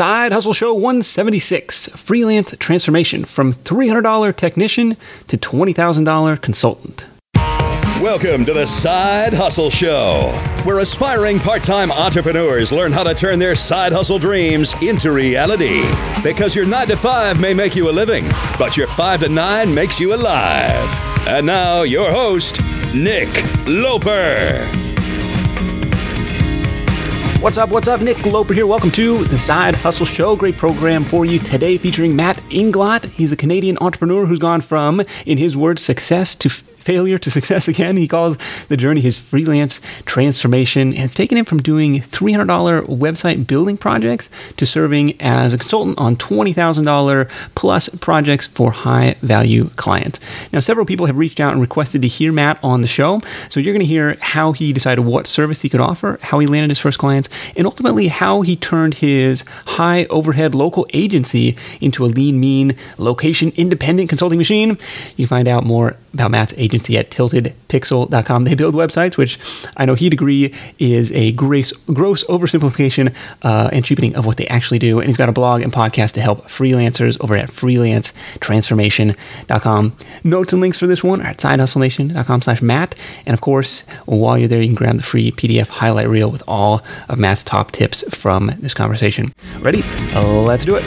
Side Hustle Show 176 Freelance Transformation from $300 Technician to $20,000 Consultant. Welcome to the Side Hustle Show, where aspiring part time entrepreneurs learn how to turn their side hustle dreams into reality. Because your 9 to 5 may make you a living, but your 5 to 9 makes you alive. And now, your host, Nick Loper. What's up? What's up? Nick Loper here. Welcome to the Side Hustle Show. Great program for you today featuring Matt Inglot. He's a Canadian entrepreneur who's gone from, in his words, success to failure to success again. He calls the journey his freelance transformation, and it's taken him from doing $300 website building projects to serving as a consultant on $20,000 plus projects for high value clients. Now, several people have reached out and requested to hear Matt on the show, so you're going to hear how he decided what service he could offer, how he landed his first clients, and ultimately how he turned his high overhead local agency into a lean, mean, location independent consulting machine. You find out more about Matt's agency at tiltedpixel.com. They build websites, which I know he'd agree is a gross, gross oversimplification uh, and cheapening of what they actually do. And he's got a blog and podcast to help freelancers over at freelancetransformation.com. Notes and links for this one are at sidehustlenation.com slash Matt. And of course, while you're there, you can grab the free PDF highlight reel with all of Matt's top tips from this conversation. Ready? Let's do it.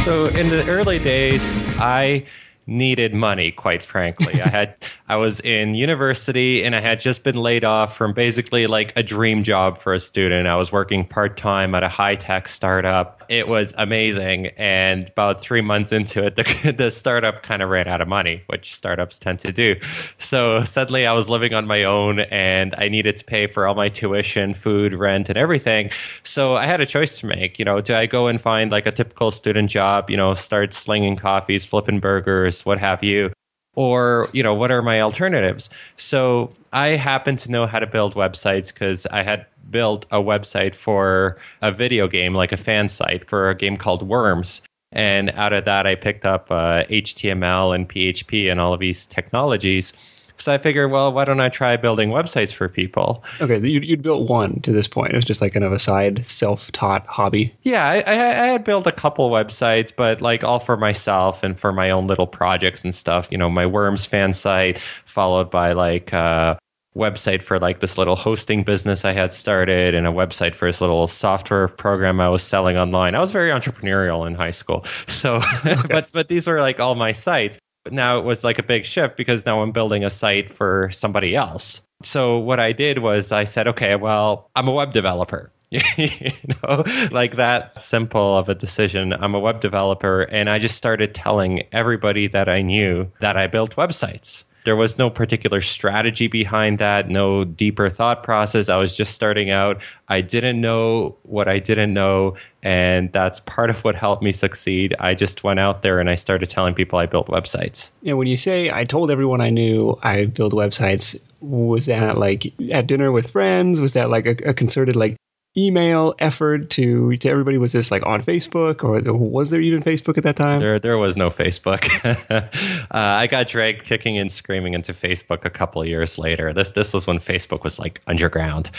So in the early days, I needed money quite frankly. I had i was in university and i had just been laid off from basically like a dream job for a student i was working part-time at a high-tech startup it was amazing. And about three months into it, the, the startup kind of ran out of money, which startups tend to do. So suddenly I was living on my own and I needed to pay for all my tuition, food, rent, and everything. So I had a choice to make. You know, do I go and find like a typical student job, you know, start slinging coffees, flipping burgers, what have you? Or you know what are my alternatives? So i happen to know how to build websites because i had built a website for a video game like a fan site for a game called worms. And out of that i picked up uh, html and php and all of these technologies so I figured, well, why don't I try building websites for people? Okay, you'd, you'd built one to this point. It was just like kind of a side self-taught hobby. Yeah, I, I, I had built a couple websites, but like all for myself and for my own little projects and stuff. You know, my Worms fan site, followed by like uh, website for like this little hosting business I had started and a website for this little software program I was selling online. I was very entrepreneurial in high school. So okay. but but these were like all my sites. But now it was like a big shift because now I'm building a site for somebody else. So what I did was I said, okay, well, I'm a web developer. you know, like that simple of a decision. I'm a web developer, and I just started telling everybody that I knew that I built websites. There was no particular strategy behind that, no deeper thought process. I was just starting out. I didn't know what I didn't know, and that's part of what helped me succeed. I just went out there and I started telling people I built websites. Yeah, when you say I told everyone I knew I build websites, was that like at dinner with friends? Was that like a, a concerted like email effort to to everybody? Was this like on Facebook, or was there even Facebook at that time? There, there was no Facebook. uh, I got dragged kicking and screaming into Facebook a couple years later. This this was when Facebook was like underground.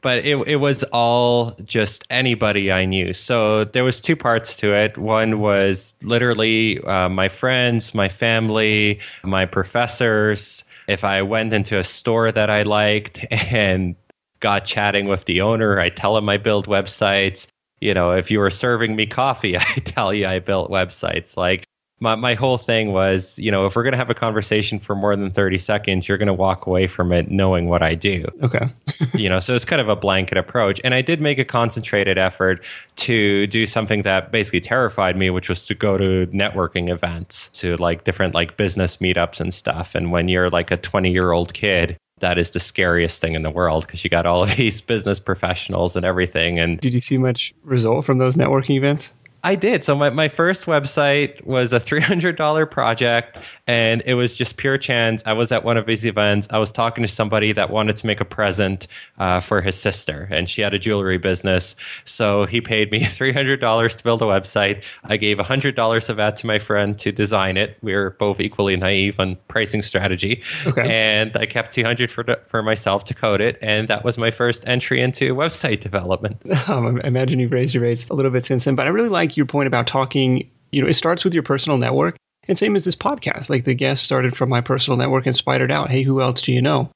But it it was all just anybody I knew. So there was two parts to it. One was literally uh, my friends, my family, my professors. If I went into a store that I liked and got chatting with the owner. I tell him I build websites. You know, if you were serving me coffee, I tell you I built websites. Like my, my whole thing was, you know, if we're going to have a conversation for more than 30 seconds, you're going to walk away from it knowing what I do. Okay. you know, so it's kind of a blanket approach. And I did make a concentrated effort to do something that basically terrified me, which was to go to networking events, to like different like business meetups and stuff. And when you're like a 20 year old kid, that is the scariest thing in the world because you got all of these business professionals and everything. And did you see much result from those networking events? I did. So my, my first website was a $300 project and it was just pure chance. I was at one of his events. I was talking to somebody that wanted to make a present uh, for his sister and she had a jewelry business. So he paid me $300 to build a website. I gave $100 of that to my friend to design it. We were both equally naive on pricing strategy. Okay. And I kept 200 for, for myself to code it. And that was my first entry into website development. Um, I imagine you've raised your rates a little bit since then, but I really like your point about talking. You know, it starts with your personal network. And same as this podcast. Like the guest started from my personal network and spidered out, hey, who else do you know?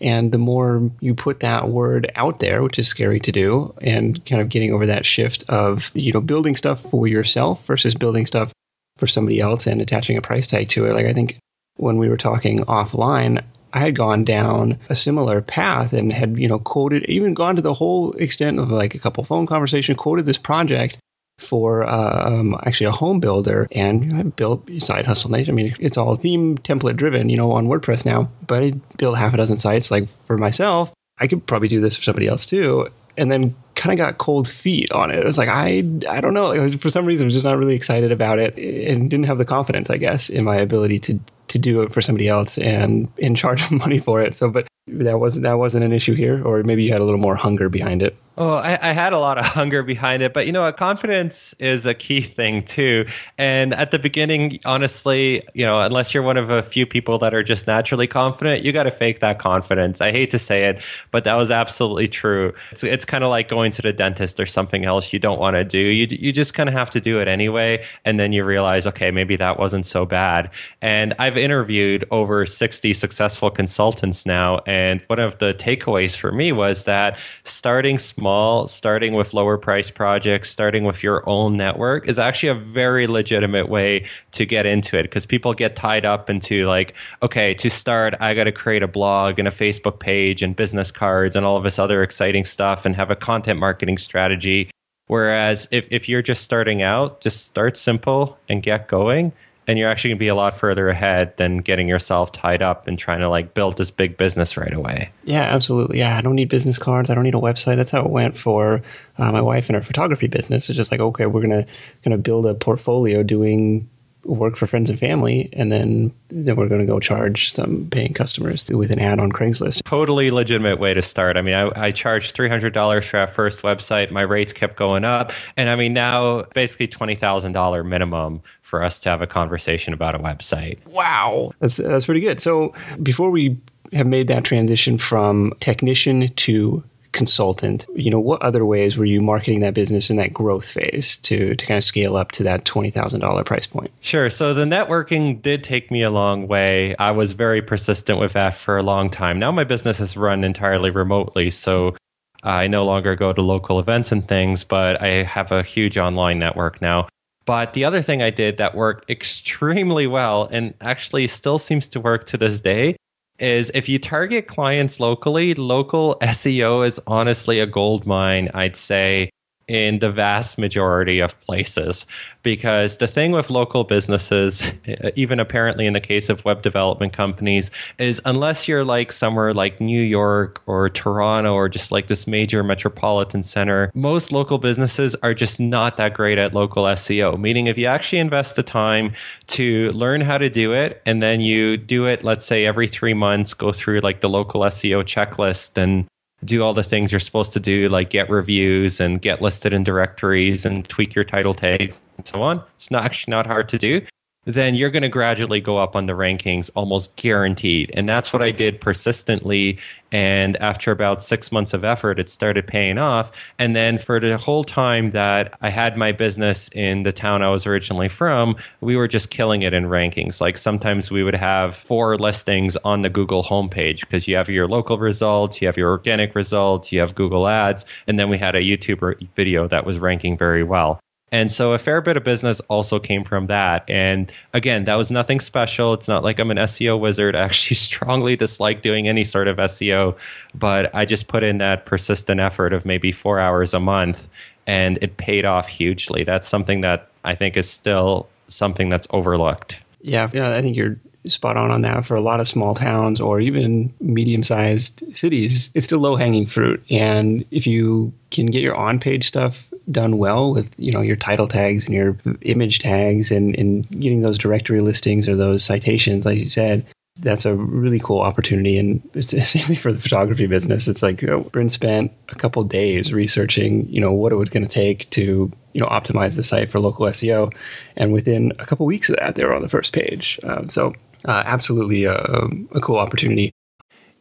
And the more you put that word out there, which is scary to do, and kind of getting over that shift of, you know, building stuff for yourself versus building stuff for somebody else and attaching a price tag to it. Like I think when we were talking offline, I had gone down a similar path and had, you know, quoted, even gone to the whole extent of like a couple phone conversation, quoted this project for uh, um, actually a home builder and I built Side Hustle Nation. I mean, it's all theme template driven, you know, on WordPress now, but I built half a dozen sites like for myself. I could probably do this for somebody else too. And then kind of got cold feet on it. It was like, I, I don't know. Like, for some reason, I was just not really excited about it and didn't have the confidence, I guess, in my ability to, to do it for somebody else and in charge of money for it. So, but that wasn't, that wasn't an issue here, or maybe you had a little more hunger behind it. Oh, I, I, had a lot of hunger behind it, but you know, confidence is a key thing too. And at the beginning, honestly, you know, unless you're one of a few people that are just naturally confident, you got to fake that confidence. I hate to say it, but that was absolutely true. It's, it's kind of like going to the dentist or something else you don't want to do. You you just kind of have to do it anyway, and then you realize, okay, maybe that wasn't so bad. And I've interviewed over 60 successful consultants now, and one of the takeaways for me was that starting small small, starting with lower price projects, starting with your own network is actually a very legitimate way to get into it because people get tied up into like, okay, to start, I got to create a blog and a Facebook page and business cards and all of this other exciting stuff and have a content marketing strategy. Whereas if, if you're just starting out, just start simple and get going and you're actually going to be a lot further ahead than getting yourself tied up and trying to like build this big business right away. Yeah, absolutely. Yeah, I don't need business cards. I don't need a website. That's how it went for uh, my wife and her photography business. It's just like, okay, we're gonna gonna build a portfolio doing work for friends and family, and then then we're going to go charge some paying customers with an ad on Craigslist. Totally legitimate way to start. I mean, I, I charged three hundred dollars for that first website. My rates kept going up, and I mean now basically twenty thousand dollar minimum for us to have a conversation about a website. Wow, that's that's pretty good. So before we have made that transition from technician to consultant, you know, what other ways were you marketing that business in that growth phase to to kind of scale up to that twenty thousand dollar price point? Sure. So the networking did take me a long way. I was very persistent with that for a long time. Now my business is run entirely remotely, so I no longer go to local events and things, but I have a huge online network now. But the other thing I did that worked extremely well and actually still seems to work to this day is if you target clients locally, local SEO is honestly a gold mine, I'd say, in the vast majority of places. Because the thing with local businesses, even apparently in the case of web development companies, is unless you're like somewhere like New York or Toronto or just like this major metropolitan center, most local businesses are just not that great at local SEO. Meaning, if you actually invest the time to learn how to do it and then you do it, let's say every three months, go through like the local SEO checklist and do all the things you're supposed to do, like get reviews and get listed in directories and tweak your title tags and so on. It's not actually not hard to do then you're going to gradually go up on the rankings almost guaranteed. And that's what I did persistently. And after about six months of effort, it started paying off. And then for the whole time that I had my business in the town I was originally from, we were just killing it in rankings. Like sometimes we would have four listings on the Google homepage because you have your local results, you have your organic results, you have Google ads, and then we had a YouTube video that was ranking very well. And so a fair bit of business also came from that. And again, that was nothing special. It's not like I'm an SEO wizard. I actually strongly dislike doing any sort of SEO, but I just put in that persistent effort of maybe four hours a month and it paid off hugely. That's something that I think is still something that's overlooked. Yeah, yeah, I think you're spot on on that for a lot of small towns or even medium sized cities. It's still low hanging fruit. And if you can get your on page stuff done well with you know your title tags and your image tags and, and getting those directory listings or those citations, like you said, that's a really cool opportunity. And it's especially for the photography business. It's like you know, Bryn spent a couple days researching, you know, what it was going to take to, you know, optimize the site for local SEO. And within a couple weeks of that, they were on the first page. Um, so uh, absolutely a, a cool opportunity.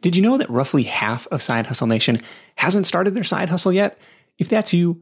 Did you know that roughly half of Side Hustle Nation hasn't started their side hustle yet? If that's you,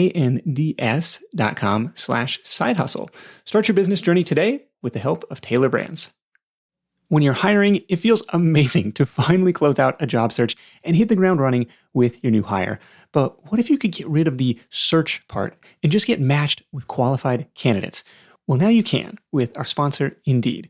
dot com slash side hustle. Start your business journey today with the help of Tailor Brands. When you're hiring, it feels amazing to finally close out a job search and hit the ground running with your new hire. But what if you could get rid of the search part and just get matched with qualified candidates? Well, now you can with our sponsor, Indeed.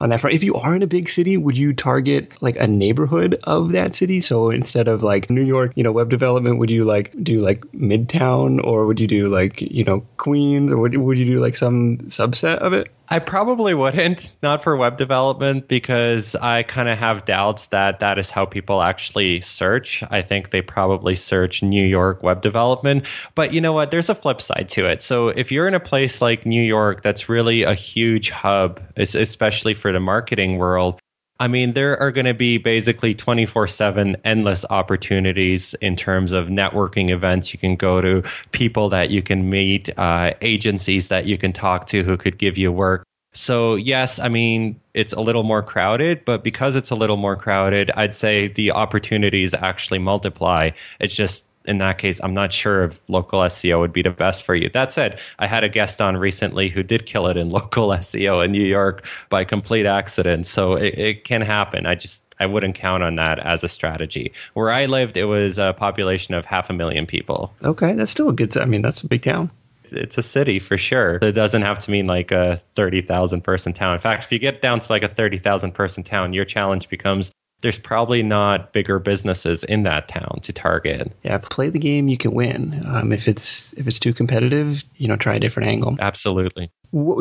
on that front. If you are in a big city, would you target like a neighborhood of that city? So instead of like New York, you know, web development, would you like do like Midtown or would you do like, you know, Queens or would, would you do like some subset of it? I probably wouldn't, not for web development, because I kind of have doubts that that is how people actually search. I think they probably search New York web development. But you know what? There's a flip side to it. So if you're in a place like New York that's really a huge hub, especially for the marketing world, I mean, there are going to be basically 24 7 endless opportunities in terms of networking events you can go to, people that you can meet, uh, agencies that you can talk to who could give you work. So, yes, I mean, it's a little more crowded, but because it's a little more crowded, I'd say the opportunities actually multiply. It's just in that case, I'm not sure if local SEO would be the best for you. That said, I had a guest on recently who did kill it in local SEO in New York by complete accident. So it, it can happen. I just I wouldn't count on that as a strategy. Where I lived, it was a population of half a million people. Okay, that's still a good. I mean, that's a big town it's a city for sure. It doesn't have to mean like a 30,000 person town. In fact, if you get down to like a 30,000 person town, your challenge becomes there's probably not bigger businesses in that town to target. Yeah, play the game you can win. Um, if it's if it's too competitive, you know, try a different angle. Absolutely.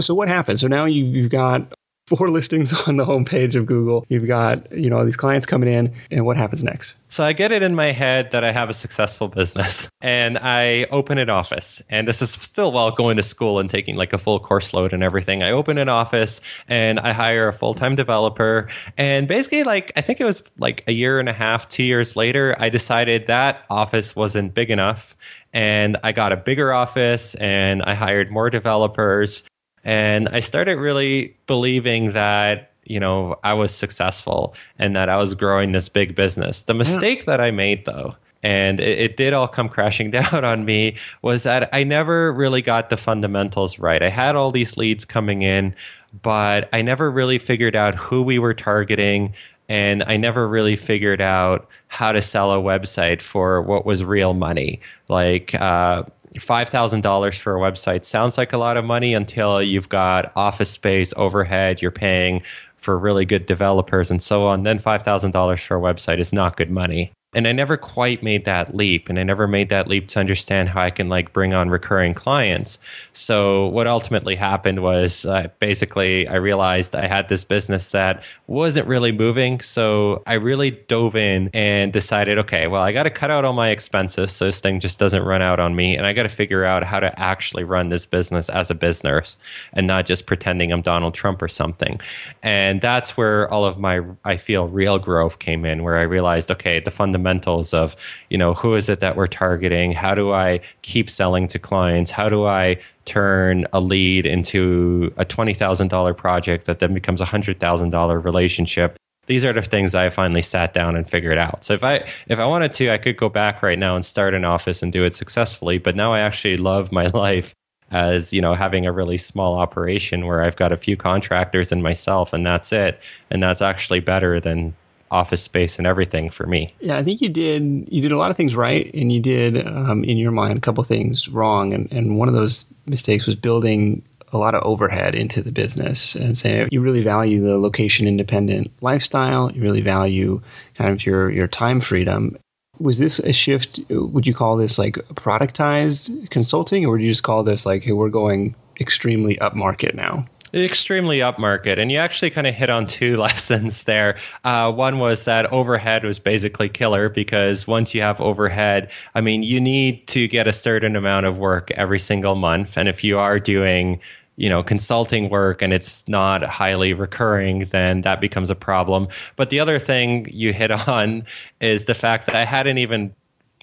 So what happens? So now you, you've got four listings on the homepage of Google. You've got, you know, these clients coming in, and what happens next? So I get it in my head that I have a successful business and I open an office. And this is still while going to school and taking like a full course load and everything. I open an office and I hire a full time developer. And basically, like, I think it was like a year and a half, two years later, I decided that office wasn't big enough. And I got a bigger office and I hired more developers and I started really believing that, you know, I was successful and that I was growing this big business. The mistake yeah. that I made, though, and it, it, did all come crashing down on me was that I never really got the fundamentals right. I had all these leads coming in, but I never really figured out who we were targeting, and I never really figured out how to sell a website for what was real money. Like, uh, $5,000 for a website sounds like a lot of money until you've got office space, overhead, you're paying for really good developers and so on. Then $5,000 for a website is not good money and I never quite made that leap and I never made that leap to understand how I can like bring on recurring clients. So what ultimately happened was uh, basically I realized I had this business that wasn't really moving. So I really dove in and decided, okay, well, I got to cut out all my expenses so this thing just doesn't run out on me. And I got to figure out how to actually run this business as a business and not just pretending I'm Donald Trump or something. And that's where all of my, I feel, real growth came in, where I realized, okay, the fundamental fundamentals of you know who is it that we're targeting how do i keep selling to clients how do i turn a lead into a $20000 project that then becomes a $100000 relationship these are the things I finally sat down and figured out. So if I if I wanted to, I could go back right now and start an office and do it successfully. But now I actually love my life as you know having a really small operation where I've got a few contractors and myself, and that's it. And that's actually better than office space and everything for me. Yeah, I think you did you did a lot of things right, and you did um, in your mind a couple things wrong. And, and one of those mistakes was building a lot of overhead into the business and say you really value the location independent lifestyle. You really value kind of your your time freedom. Was this a shift? Would you call this like productized consulting, or would you just call this like, hey, we're going extremely upmarket now? Extremely upmarket. And you actually kind of hit on two lessons there. Uh, one was that overhead was basically killer because once you have overhead, I mean, you need to get a certain amount of work every single month. And if you are doing you know consulting work and it's not highly recurring then that becomes a problem but the other thing you hit on is the fact that i hadn't even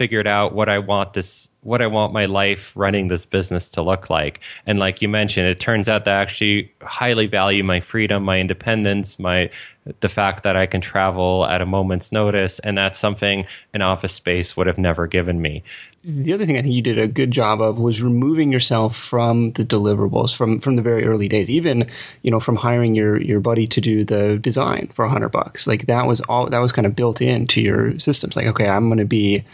figured out what I want this what I want my life running this business to look like. And like you mentioned, it turns out that I actually highly value my freedom, my independence, my the fact that I can travel at a moment's notice, and that's something an office space would have never given me. The other thing I think you did a good job of was removing yourself from the deliverables from from the very early days. Even you know from hiring your your buddy to do the design for a hundred bucks, like that was all that was kind of built into your systems. Like okay, I'm going to be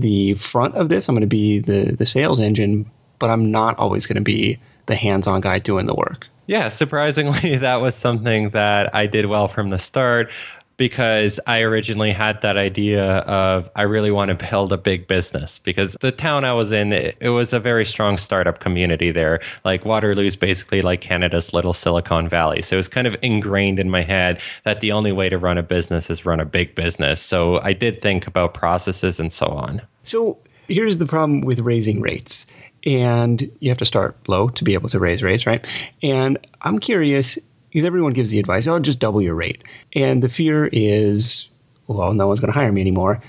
the front of this. I'm going to be the the sales engine, but I'm not always going to be the hands-on guy doing the work. Yeah, surprisingly, that was something that I did well from the start because I originally had that idea of I really want to build a big business because the town I was in it, it, was a very strong startup community there. Like Waterloo is basically like Canada's little Silicon Valley. So it was kind of ingrained in my head that the only way to run a business is run a big business. So I did think about processes and so on. So here's the problem with raising rates. And you have to start low to be able to raise rates, right? And I'm curious because everyone gives the advice, oh, just double your rate. And the fear is, well, no one's going to hire me anymore.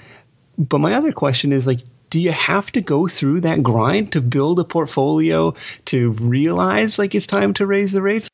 But my other question is like, do you have to go through that grind to build a portfolio to realize like it's time to raise the rates?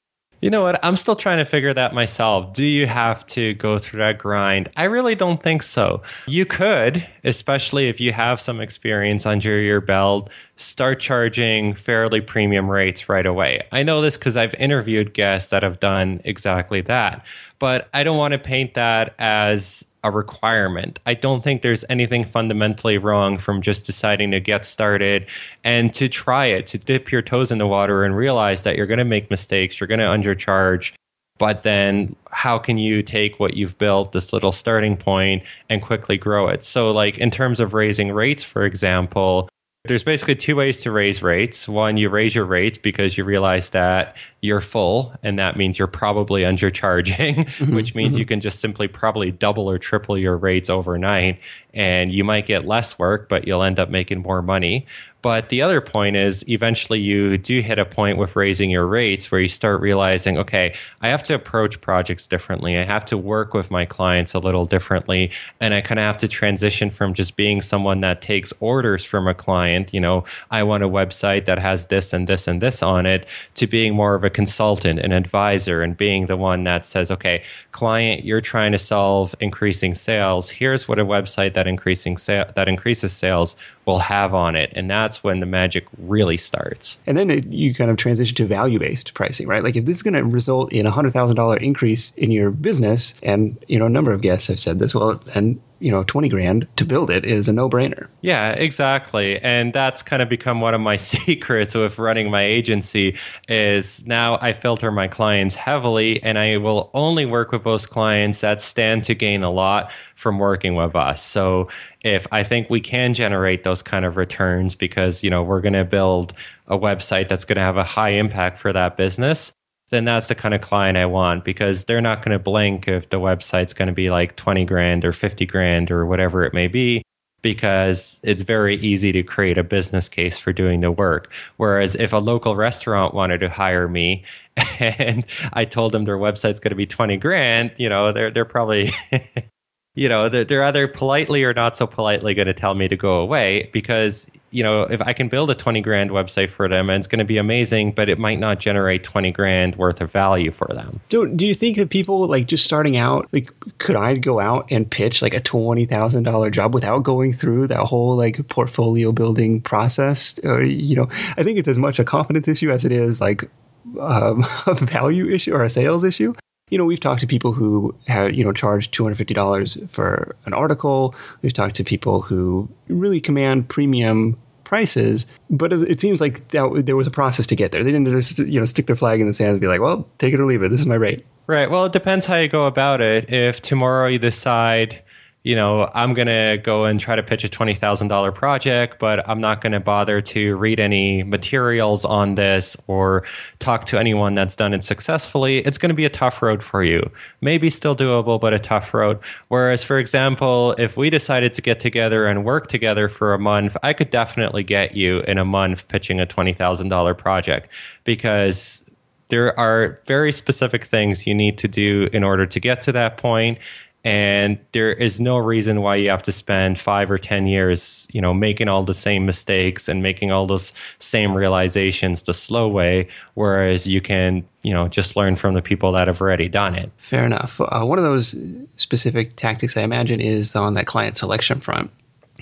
You know what? I'm still trying to figure that myself. Do you have to go through that grind? I really don't think so. You could, especially if you have some experience under your belt, start charging fairly premium rates right away. I know this because I've interviewed guests that have done exactly that. But I don't want to paint that as a requirement. I don't think there's anything fundamentally wrong from just deciding to get started and to try it, to dip your toes in the water and realize that you're going to make mistakes, you're going to undercharge. But then, how can you take what you've built, this little starting point, and quickly grow it? So, like in terms of raising rates, for example, there's basically two ways to raise rates. One, you raise your rates because you realize that you're full, and that means you're probably undercharging, mm-hmm. which means mm-hmm. you can just simply probably double or triple your rates overnight, and you might get less work, but you'll end up making more money. But the other point is eventually you do hit a point with raising your rates where you start realizing, okay, I have to approach projects differently. I have to work with my clients a little differently. And I kind of have to transition from just being someone that takes orders from a client, you know, I want a website that has this and this and this on it, to being more of a consultant, an advisor, and being the one that says, okay, client, you're trying to solve increasing sales. Here's what a website that that increasing sa- that increases sales will have on it, and that's when the magic really starts. And then it, you kind of transition to value based pricing, right? Like if this is going to result in a hundred thousand dollar increase in your business, and you know a number of guests have said this, well, then you know 20 grand to build it is a no-brainer. Yeah exactly. And that's kind of become one of my secrets with running my agency is now i filter my clients heavily and i will only work with those clients that stand to gain a lot from working with us. So if i think we can generate those kind of returns because you know we're going to build a website that's going to have a high impact for that business then that's the kind of client I want because they're not going to blink if the website's going to be like 20 grand or 50 grand or whatever it may be because it's very easy to create a business case for doing the work. Whereas if a local restaurant wanted to hire me and I told them their website's going to be 20 grand, you know, they're, they're probably you know, they're either politely or not so politely going to tell me to go away because, you know, if I can build a 20 grand website for them and it's going to be amazing, but it might not generate 20 grand worth of value for them. So, do you think that people like just starting out, like, could I go out and pitch like a $20,000 job without going through that whole like portfolio building process? Or, you know, I think it's as much a confidence issue as it is like um, a value issue or a sales issue you know, we've talked to people who have, you know, charged $250 for an article. We've talked to people who really command premium prices, but it seems like that, there was a process to get there. They didn't just, you know, stick their flag in the sand and be like, well, take it or leave it. This is my rate. Right. Well, it depends how you go about it. If tomorrow you decide, you know, I'm going to go and try to pitch a $20,000 project, but I'm not going to bother to read any materials on this or talk to anyone that's done it successfully. It's going to be a tough road for you. Maybe still doable, but a tough road. Whereas, for example, if we decided to get together and work together for a month, I could definitely get you in a month pitching a $20,000 project because there are very specific things you need to do in order to get to that point and there is no reason why you have to spend five or ten years you know making all the same mistakes and making all those same realizations the slow way whereas you can you know just learn from the people that have already done it. Fair enough. Uh, one of those specific tactics i imagine is on that client selection front.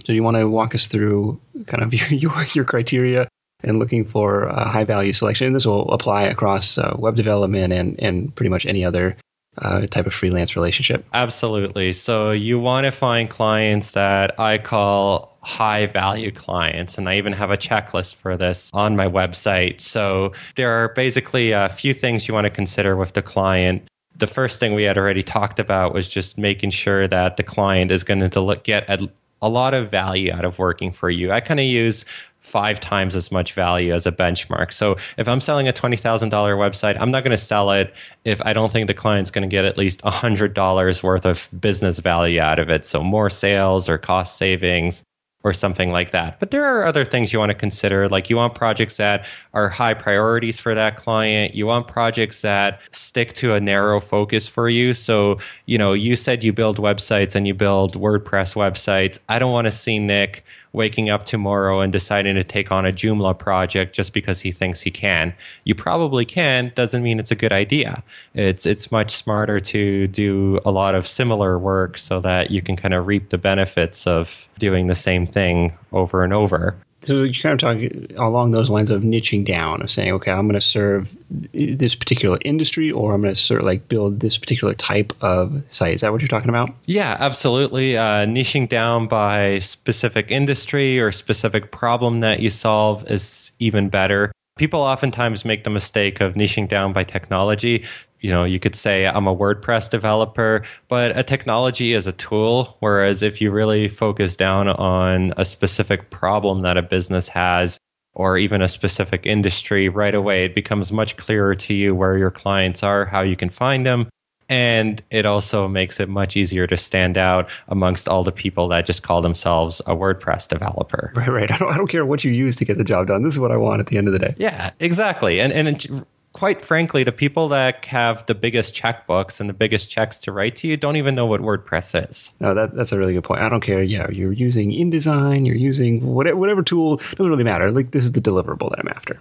So you want to walk us through kind of your your, your criteria and looking for a high value selection. And this will apply across uh, web development and, and pretty much any other uh, type of freelance relationship. Absolutely. So you want to find clients that I call high value clients. And I even have a checklist for this on my website. So there are basically a few things you want to consider with the client. The first thing we had already talked about was just making sure that the client is going to get a, a lot of value out of working for you. I kind of use five times as much value as a benchmark. So if I'm selling a $20,000 website, I'm not going to sell it if I don't think the client's going to get at least $100 worth of business value out of it. So more sales or cost savings or something like that. But there are other things you want to consider. Like you want projects that are high priorities for that client. You want projects that stick to a narrow focus for you. So, you know, you said you build websites and you build WordPress websites. I don't want to see Nick waking up tomorrow and deciding to take on a Joomla project just because he thinks he can. You probably can, doesn't mean it's a good idea. It's it's much smarter to do a lot of similar work so that you can kind of reap the benefits of doing the same thing over and over so you're kind of talking along those lines of niching down of saying okay i'm going to serve this particular industry or i'm going to sort of like build this particular type of site. Is that what you're talking about? Yeah absolutely. Uh, niching down by specific industry or specific problem that you solve is even better. People oftentimes make the mistake of niching down by technology you know, you could say I'm a WordPress developer, but a technology is a tool. Whereas if you really focus down on a specific problem that a business has, or even a specific industry, right away it becomes much clearer to you where your clients are, how you can find them. And it also makes it much easier to stand out amongst all the people that just call themselves a WordPress developer. Right, right. I don't, I don't care what you use to get the job done. This is what I want at the end of the day. Yeah, exactly. And and quite frankly, the people that have the biggest checkbooks and the biggest checks to write to you don't even know what WordPress is. No, that, that's a really good point. I don't care. Yeah, you're using InDesign, you're using whatever, whatever tool, doesn't really matter. Like, this is the deliverable that I'm after.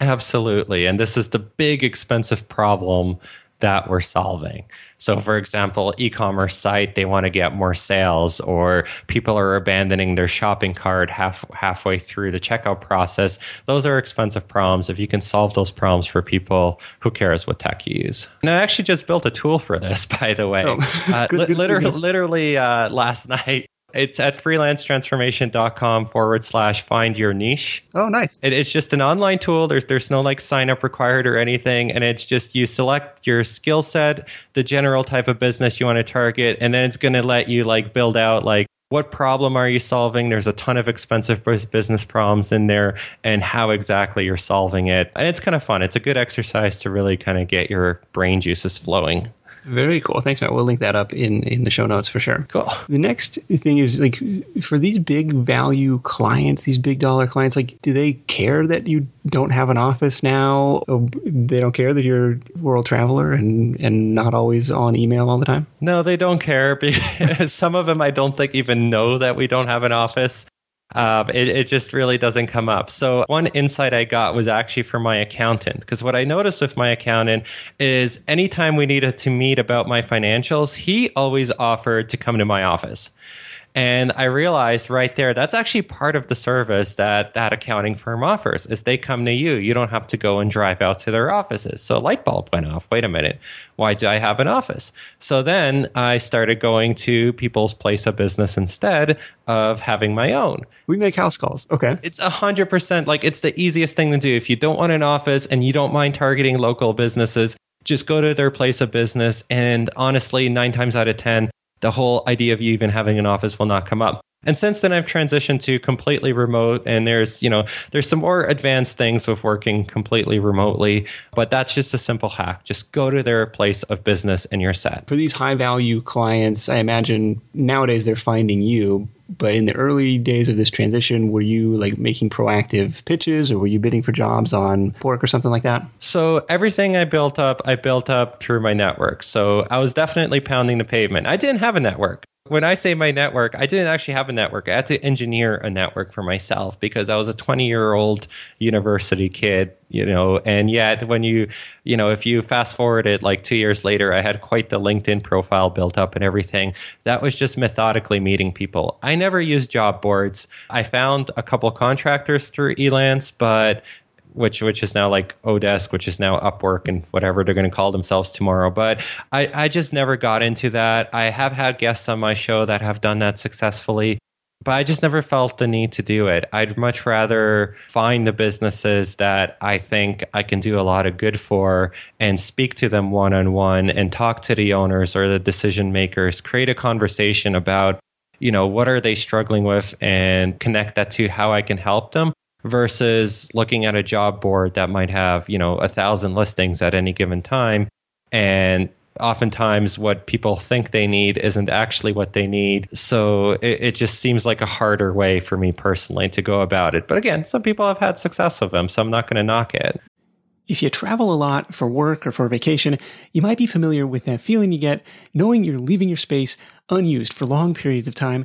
Absolutely. And this is the big expensive problem that we're solving. So, for example, e-commerce site they want to get more sales, or people are abandoning their shopping cart half halfway through the checkout process. Those are expensive problems. If you can solve those problems for people, who cares what tech you use? And I actually just built a tool for this, by the way. Oh, uh, good, li- good literally, literally uh, last night. It's at freelancetransformation.com forward slash find your niche. Oh, nice. It, it's just an online tool. There's there's no like sign up required or anything. And it's just you select your skill set, the general type of business you want to target, and then it's going to let you like build out like what problem are you solving? There's a ton of expensive business problems in there and how exactly you're solving it. And it's kind of fun. It's a good exercise to really kind of get your brain juices flowing. Very cool. Thanks, Matt. We'll link that up in, in the show notes for sure. Cool. The next thing is like for these big value clients, these big dollar clients, like do they care that you don't have an office now? Oh, they don't care that you're a world traveler and, and not always on email all the time? No, they don't care. Some of them I don't think even know that we don't have an office. Um, it, it just really doesn't come up. So one insight I got was actually from my accountant because what I noticed with my accountant is anytime we needed to meet about my financials, he always offered to come to my office. And I realized right there that's actually part of the service that that accounting firm offers is they come to you. You don't have to go and drive out to their offices. So a light bulb went off. Wait a minute. Why do I have an office? So then I started going to people's place of business instead of having my own. We make house calls. Okay. It's a hundred percent like it's the easiest thing to do. If you don't want an office and you don't mind targeting local businesses, just go to their place of business. And honestly, nine times out of 10, the whole idea of you even having an office will not come up. And since then, I've transitioned to completely remote, and there's you know there's some more advanced things with working completely remotely, but that's just a simple hack. Just go to their place of business, and you're set. For these high value clients, I imagine nowadays they're finding you. But in the early days of this transition, were you like making proactive pitches, or were you bidding for jobs on Pork or something like that? So everything I built up, I built up through my network. So I was definitely pounding the pavement. I didn't have a network when I say my network, I didn't actually have a network. I had to engineer a network for myself because I was a 20 year old university kid, you know, and yet when you, you know, if you fast forward it like two years later, I had quite the LinkedIn profile built up and everything. That was just methodically meeting people. I never used job boards. I found a couple contractors through Elance, but which which is now like Odesk, which is now Upwork and whatever they're going to call themselves tomorrow. But I, I just never got into that. I have had guests on my show that have done that successfully, but I just never felt the need to do it. I'd much rather find the businesses that I think I can do a lot of good for and speak to them one on one and talk to the owners or the decision makers, create a conversation about you know what are they struggling with and connect that to how I can help them versus looking at a job board that might have, you know, a thousand listings at any given time. And oftentimes what people think they need isn't actually what they need. So it, it, just seems like a harder way for me personally to go about it. But again, some people have had success with them, so I'm not going to knock it. If you travel a lot for work or for vacation, you might be familiar with that feeling you get knowing you're leaving your space unused for long periods of time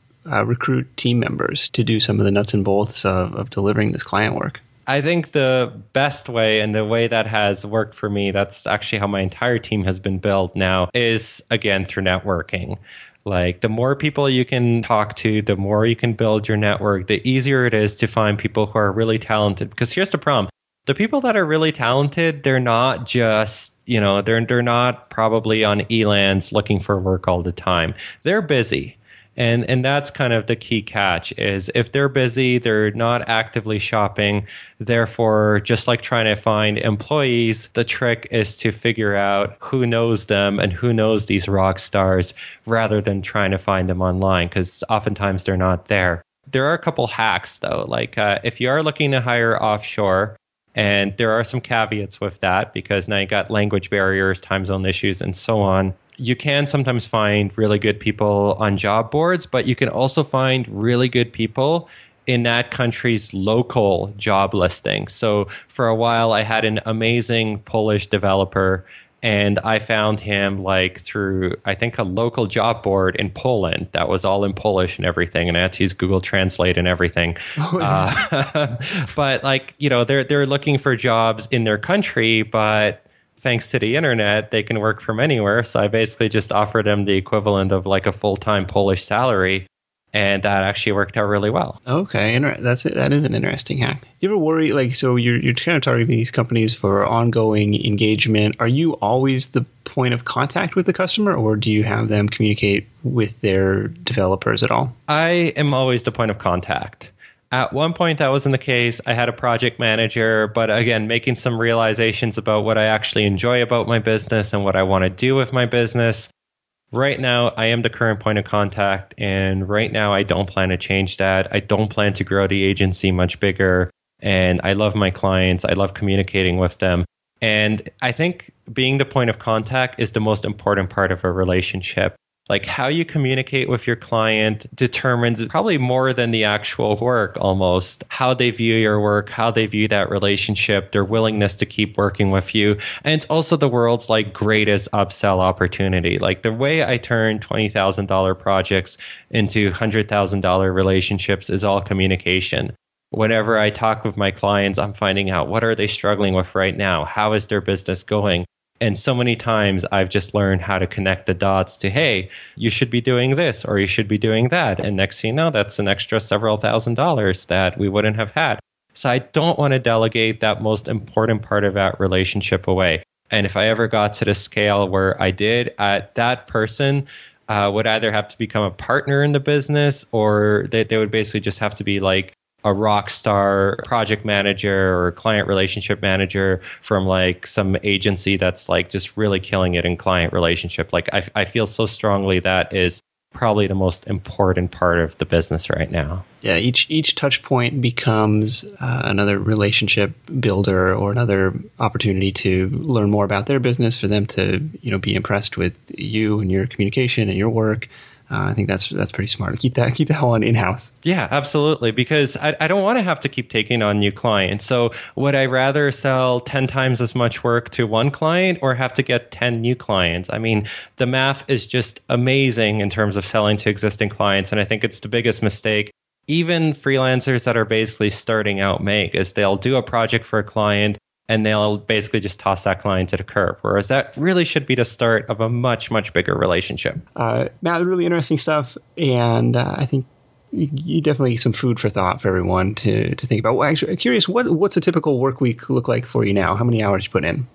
uh, recruit team members to do some of the nuts and bolts of, of delivering this client work? I think the best way and the way that has worked for me, that's actually how my entire team has been built now, is again through networking. Like the more people you can talk to, the more you can build your network, the easier it is to find people who are really talented. Because here's the problem the people that are really talented, they're not just, you know, they're they're not probably on Elance looking for work all the time. They're busy. And and that's kind of the key catch is if they're busy, they're not actively shopping. Therefore, just like trying to find employees, the trick is to figure out who knows them and who knows these rock stars rather than trying to find them online because oftentimes they're not there. There are a couple hacks though. Like uh, if you are looking to hire offshore, and there are some caveats with that because now you got language barriers, time zone issues, and so on. You can sometimes find really good people on job boards, but you can also find really good people in that country's local job listing. So for a while, I had an amazing Polish developer and I found him like through I think a local job board in Poland that was all in Polish and everything, and I had to use Google Translate and everything. Oh, uh, but like you know, they're they're looking for jobs in their country, but thanks to the internet, they can work from anywhere. So I basically just offered them the equivalent of like a full time Polish salary and that actually worked out really well. Okay, that's it. That is an interesting hack. Do you ever worry, like, so you're you're kind of targeting these companies for ongoing engagement? Are you always the point of contact with the customer, or do you have them communicate with their developers at all? I am always the point of contact. At one point, that wasn't the case. I had a project manager, but again, making some realizations about what I actually enjoy about my business and what I want to do with my business right now I am the current point of contact and right now I don't plan to change that. I don't plan to grow the agency much bigger and I love my clients. I love communicating with them. And I think being the point of contact is the most important part of a relationship like how you communicate with your client determines probably more than the actual work almost. How they view your work how they view that relationship their willingness to keep working with you. And it's also the world's like greatest upsell opportunity. Like the way i turn $20000 projects into $100000 relationships is all communication. Whenever i talk with my clients i'm finding out what are they struggling with right now? How is their business going and so many times I've just learned how to connect the dots to, hey, you should be doing this or you should be doing that. And next thing you know, that's an extra several thousand dollars that we wouldn't have had. So I don't want to delegate that most important part of that relationship away. And if I ever got to the scale where I did, uh, that person uh, would either have to become a partner in the business or they, they would basically just have to be like a rock star project manager or client relationship manager from like some agency that's like just really killing it in client relationship. Like I, I feel so strongly that is probably the most important part of the business right now. Yeah, each each touch point becomes uh, another relationship builder or another opportunity to learn more about their business for them to you know be impressed with you and your communication and your work uh, I think that's that's pretty smart. Keep that keep that one in house. Yeah, absolutely. Because I, I don't want to have to keep taking on new clients. So would I rather sell ten times as much work to one client or have to get ten new clients? I mean, the math is just amazing in terms of selling to existing clients, and I think it's the biggest mistake. Even freelancers that are basically starting out make is they'll do a project for a client and they'll basically just toss that client to the curb. Whereas that really should be the start of a much, much bigger relationship. Uh, Matt, really interesting stuff. And uh, I think you, you, definitely some food for thought for everyone to, to think about. Well, actually, I'm curious, what, what's a typical work week look like for you now? How many hours you put in?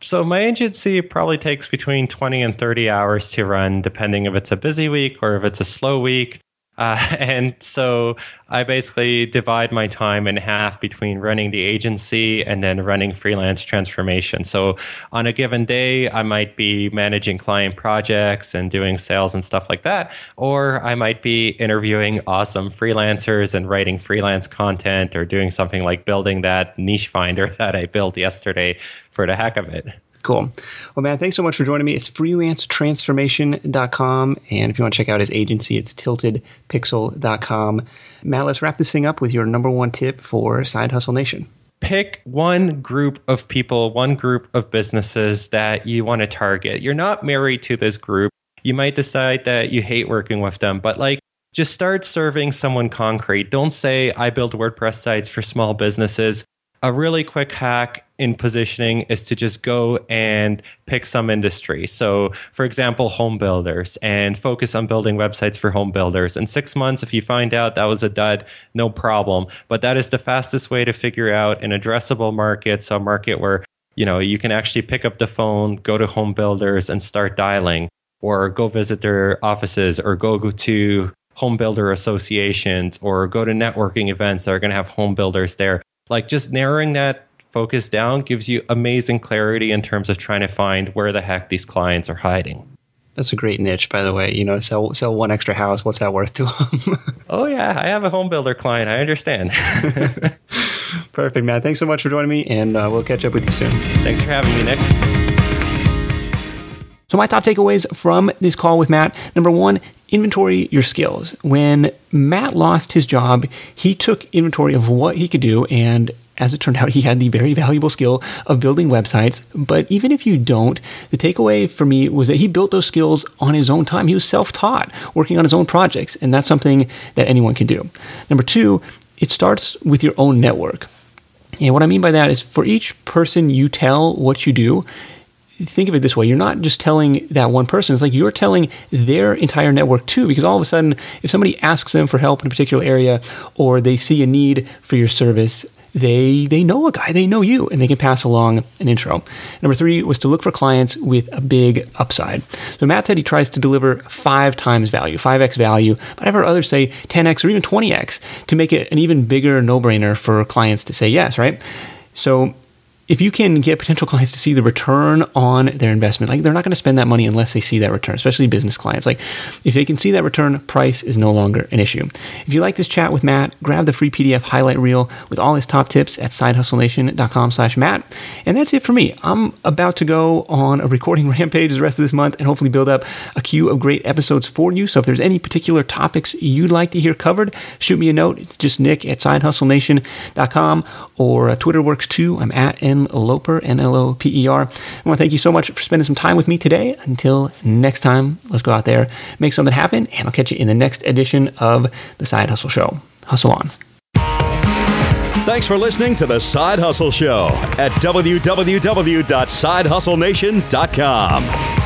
So my agency probably takes between 20 and 30 hours to run, depending if it's a busy week or if it's a slow week. Uh, and so I basically divide my time in half between running the agency and then running freelance transformation. So on a given day, I might be managing client projects and doing sales and stuff like that. Or I might be interviewing awesome freelancers and writing freelance content or doing something like building that niche finder that I built yesterday for the heck of it. Cool. Well, man, thanks so much for joining me. It's freelancetransformation.com. And if you want to check out his agency, it's tiltedpixel.com. Matt, let's wrap this thing up with your number one tip for Side Hustle Nation. Pick one group of people, one group of businesses that you want to target. You're not married to this group. You might decide that you hate working with them, but like, just start serving someone concrete. Don't say, I build WordPress sites for small businesses. A really quick hack in positioning is to just go and pick some industry. So, for example, home builders and focus on building websites for home builders. In six months, if you find out that was a dud, no problem. But that is the fastest way to figure out an addressable market, so a market where you know you can actually pick up the phone, go to home builders, and start dialing, or go visit their offices, or go to home builder associations, or go to networking events that are going to have home builders there. Like just narrowing that focus down gives you amazing clarity in terms of trying to find where the heck these clients are hiding. That's a great niche, by the way. You know, sell sell one extra house. What's that worth to them? oh yeah, I have a home builder client. I understand. Perfect, man. Thanks so much for joining me, and uh, we'll catch up with you soon. Thanks for having me, Nick. So my top takeaways from this call with Matt: number one, inventory your skills. When Matt lost his job, he took inventory of what he could do and as it turned out, he had the very valuable skill of building websites. But even if you don't, the takeaway for me was that he built those skills on his own time. He was self taught, working on his own projects, and that's something that anyone can do. Number two, it starts with your own network. And what I mean by that is for each person you tell what you do, think of it this way you're not just telling that one person it's like you're telling their entire network too because all of a sudden if somebody asks them for help in a particular area or they see a need for your service they they know a guy, they know you, and they can pass along an intro. Number three was to look for clients with a big upside. So Matt said he tries to deliver five times value, 5x value, but I've heard others say 10x or even 20x to make it an even bigger no-brainer for clients to say yes, right? So if you can get potential clients to see the return on their investment, like they're not going to spend that money unless they see that return, especially business clients. Like if they can see that return, price is no longer an issue. If you like this chat with Matt, grab the free PDF highlight reel with all his top tips at sidehustlenation.com slash Matt. And that's it for me. I'm about to go on a recording rampage the rest of this month and hopefully build up a queue of great episodes for you. So if there's any particular topics you'd like to hear covered, shoot me a note. It's just nick at sidehustlenation.com or uh, Twitter works too. I'm at N Loper, N L O P E R. I want to thank you so much for spending some time with me today. Until next time, let's go out there, make something happen, and I'll catch you in the next edition of The Side Hustle Show. Hustle on. Thanks for listening to The Side Hustle Show at www.sidehustlenation.com.